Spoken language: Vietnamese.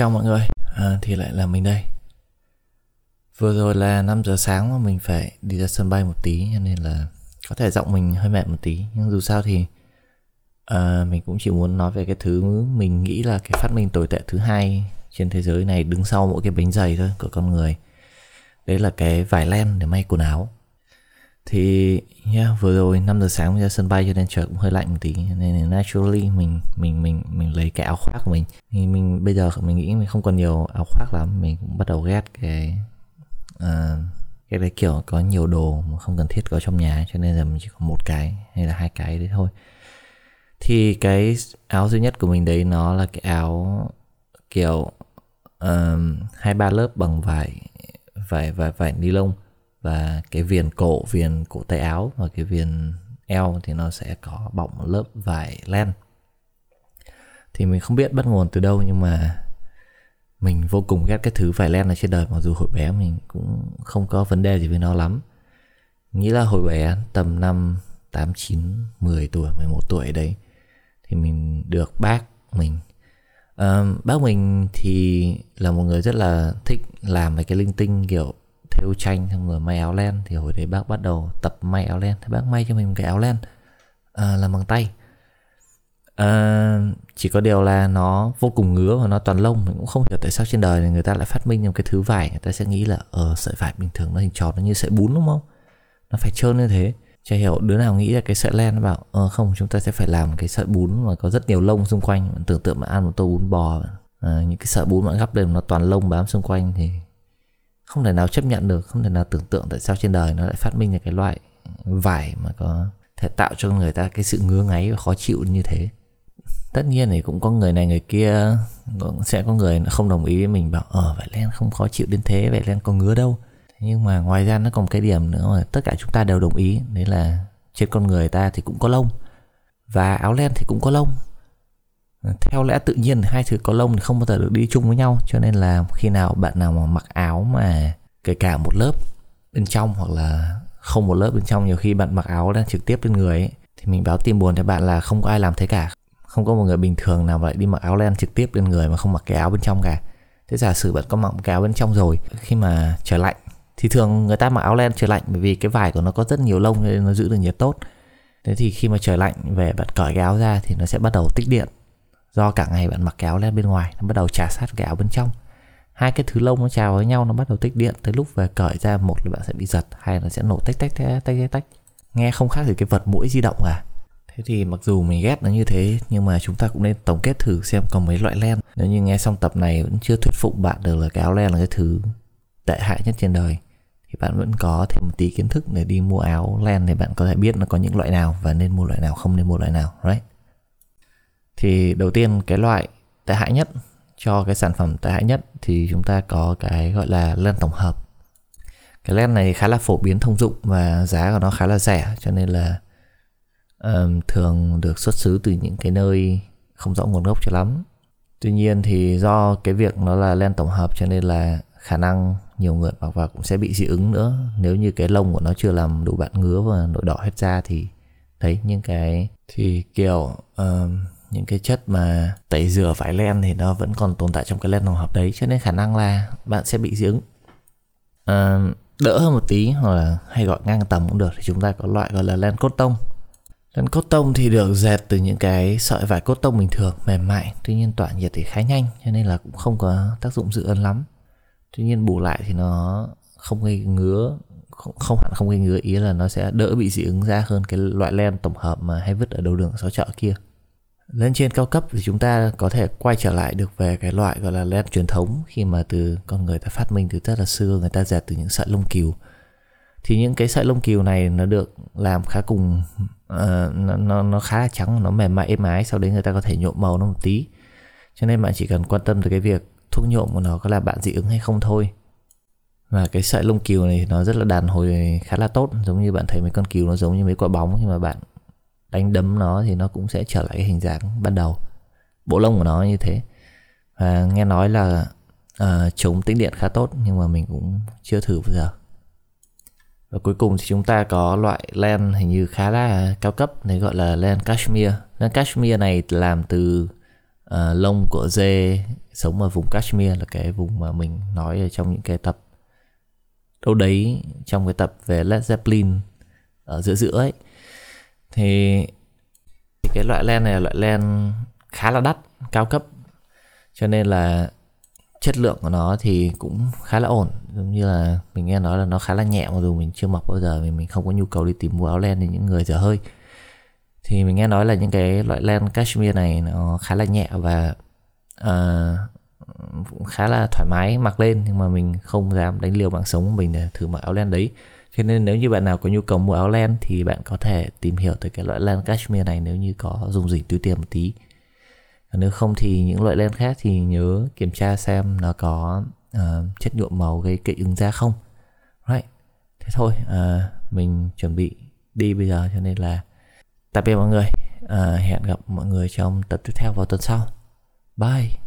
Chào mọi người, à, thì lại là mình đây. Vừa rồi là 5 giờ sáng mà mình phải đi ra sân bay một tí Cho nên là có thể giọng mình hơi mệt một tí. Nhưng dù sao thì à, mình cũng chỉ muốn nói về cái thứ mình nghĩ là cái phát minh tồi tệ thứ hai trên thế giới này đứng sau mỗi cái bánh giày thôi của con người. Đấy là cái vải len để may quần áo thì yeah, vừa rồi 5 giờ sáng mình ra sân bay cho nên trời cũng hơi lạnh một tí. Nên naturally mình mình mình mình lấy cái áo khoác của mình. Thì mình bây giờ mình nghĩ mình không còn nhiều áo khoác lắm. Mình cũng bắt đầu ghét cái uh, cái đấy kiểu có nhiều đồ mà không cần thiết có trong nhà cho nên là mình chỉ có một cái hay là hai cái đấy thôi. Thì cái áo duy nhất của mình đấy nó là cái áo kiểu um, hai ba lớp bằng vải vải vải vải ni lông và cái viền cổ viền cổ tay áo và cái viền eo thì nó sẽ có bọc một lớp vải len. Thì mình không biết bắt nguồn từ đâu nhưng mà mình vô cùng ghét cái thứ vải len này trên đời mặc dù hồi bé mình cũng không có vấn đề gì với nó lắm. Nghĩ là hồi bé tầm năm 8, 9, 10 tuổi, 11 tuổi đấy thì mình được bác mình. Uh, bác mình thì là một người rất là thích làm mấy cái linh tinh kiểu thêu tranh xong rồi may áo len thì hồi đấy bác bắt đầu tập may áo len. Thì bác may cho mình một cái áo len à, làm bằng tay. À, chỉ có điều là nó vô cùng ngứa và nó toàn lông. Mình cũng không hiểu tại sao trên đời này người ta lại phát minh một cái thứ vải. Người ta sẽ nghĩ là ở ờ, sợi vải bình thường nó hình tròn nó như sợi bún đúng không? Nó phải trơn như thế. Chả hiểu đứa nào nghĩ là cái sợi len nó bảo ờ không chúng ta sẽ phải làm cái sợi bún mà có rất nhiều lông xung quanh. Mình tưởng tượng mà ăn một tô bún bò à, những cái sợi bún mà gắp lên nó toàn lông bám xung quanh thì không thể nào chấp nhận được, không thể nào tưởng tượng tại sao trên đời nó lại phát minh ra cái loại vải mà có thể tạo cho người ta cái sự ngứa ngáy và khó chịu như thế. Tất nhiên thì cũng có người này người kia, cũng sẽ có người không đồng ý với mình bảo ờ vải len không khó chịu đến thế vải len có ngứa đâu. Nhưng mà ngoài ra nó còn cái điểm nữa mà tất cả chúng ta đều đồng ý, đấy là trên con người ta thì cũng có lông và áo len thì cũng có lông theo lẽ tự nhiên hai thứ có lông thì không bao giờ được đi chung với nhau cho nên là khi nào bạn nào mà mặc áo mà kể cả một lớp bên trong hoặc là không một lớp bên trong nhiều khi bạn mặc áo đang trực tiếp lên người ấy, thì mình báo tin buồn cho bạn là không có ai làm thế cả. Không có một người bình thường nào lại đi mặc áo len trực tiếp lên người mà không mặc cái áo bên trong cả. Thế giả sử bạn có mặc cái áo bên trong rồi khi mà trời lạnh thì thường người ta mặc áo len trời lạnh bởi vì cái vải của nó có rất nhiều lông nên nó giữ được nhiệt tốt. Thế thì khi mà trời lạnh về bạn cởi cái áo ra thì nó sẽ bắt đầu tích điện do cả ngày bạn mặc cái áo len bên ngoài, nó bắt đầu trà sát cái áo bên trong. Hai cái thứ lông nó trào với nhau, nó bắt đầu tích điện. Tới lúc về cởi ra, một là bạn sẽ bị giật, hai là sẽ nổ tách tách tách tách tách nghe không khác gì cái vật mũi di động à thế thì mặc dù mình ghét nó như thế, nhưng mà chúng ta cũng nên tổng kết thử xem có mấy loại len. Nếu như nghe xong tập này vẫn chưa thuyết phục bạn được là cái áo len là cái thứ tệ hại nhất trên đời, thì bạn vẫn có thêm một tí kiến thức để đi mua áo len thì bạn có thể biết nó có những loại nào và nên mua loại nào, không nên mua loại nào, right? Thì đầu tiên cái loại tệ hại nhất cho cái sản phẩm tệ hại nhất thì chúng ta có cái gọi là len tổng hợp. Cái len này khá là phổ biến thông dụng và giá của nó khá là rẻ cho nên là um, thường được xuất xứ từ những cái nơi không rõ nguồn gốc cho lắm. Tuy nhiên thì do cái việc nó là len tổng hợp cho nên là khả năng nhiều người mặc vào cũng sẽ bị dị ứng nữa. Nếu như cái lông của nó chưa làm đủ bạn ngứa và nổi đỏ hết da thì đấy những cái thì kiểu um, những cái chất mà tẩy rửa vải len thì nó vẫn còn tồn tại trong cái len tổng hợp đấy cho nên khả năng là bạn sẽ bị dị ứng. À, đỡ hơn một tí hoặc là hay gọi ngang tầm cũng được thì chúng ta có loại gọi là len cốt tông. Len cốt tông thì được dệt từ những cái sợi vải cốt tông bình thường mềm mại tuy nhiên tỏa nhiệt thì khá nhanh cho nên là cũng không có tác dụng dự ấn lắm. Tuy nhiên bù lại thì nó không gây ngứa không, không hẳn không gây ngứa ý là nó sẽ đỡ bị dị ứng ra hơn cái loại len tổng hợp mà hay vứt ở đầu đường xó chợ kia lên trên cao cấp thì chúng ta có thể quay trở lại được về cái loại gọi là len truyền thống khi mà từ con người ta phát minh từ rất là xưa người ta dệt từ những sợi lông cừu. Thì những cái sợi lông cừu này nó được làm khá cùng uh, nó, nó nó khá là trắng nó mềm mại êm ái sau đấy người ta có thể nhuộm màu nó một tí. Cho nên bạn chỉ cần quan tâm tới cái việc thuốc nhuộm của nó có là bạn dị ứng hay không thôi. Và cái sợi lông cừu này nó rất là đàn hồi khá là tốt giống như bạn thấy mấy con cừu nó giống như mấy quả bóng nhưng mà bạn đánh đấm nó thì nó cũng sẽ trở lại cái hình dáng ban đầu. Bộ lông của nó như thế. Và nghe nói là uh, chống tĩnh điện khá tốt nhưng mà mình cũng chưa thử bao giờ. Và cuối cùng thì chúng ta có loại len hình như khá là cao cấp này gọi là len cashmere. Len cashmere này làm từ uh, lông của dê sống ở vùng Kashmir là cái vùng mà mình nói ở trong những cái tập đâu đấy trong cái tập về Led Zeppelin ở giữa giữa ấy thì cái loại len này là loại len khá là đắt cao cấp. Cho nên là chất lượng của nó thì cũng khá là ổn. Giống như là mình nghe nói là nó khá là nhẹ mặc dù mình chưa mặc bao giờ vì mình không có nhu cầu đi tìm mua áo len thì những người dở hơi. Thì mình nghe nói là những cái loại len cashmere này nó khá là nhẹ và uh, cũng khá là thoải mái mặc lên nhưng mà mình không dám đánh liều mạng sống của mình để thử mặc áo len đấy cho nên nếu như bạn nào có nhu cầu mua áo len thì bạn có thể tìm hiểu tới cái loại len cashmere này nếu như có dùng dỉnh túi tiền một tí. Nếu không thì những loại len khác thì nhớ kiểm tra xem nó có uh, chất nhuộm màu gây kích ứng da không. Right. Thế thôi uh, mình chuẩn bị đi bây giờ cho nên là tạm biệt mọi người. Uh, hẹn gặp mọi người trong tập tiếp theo vào tuần sau. Bye.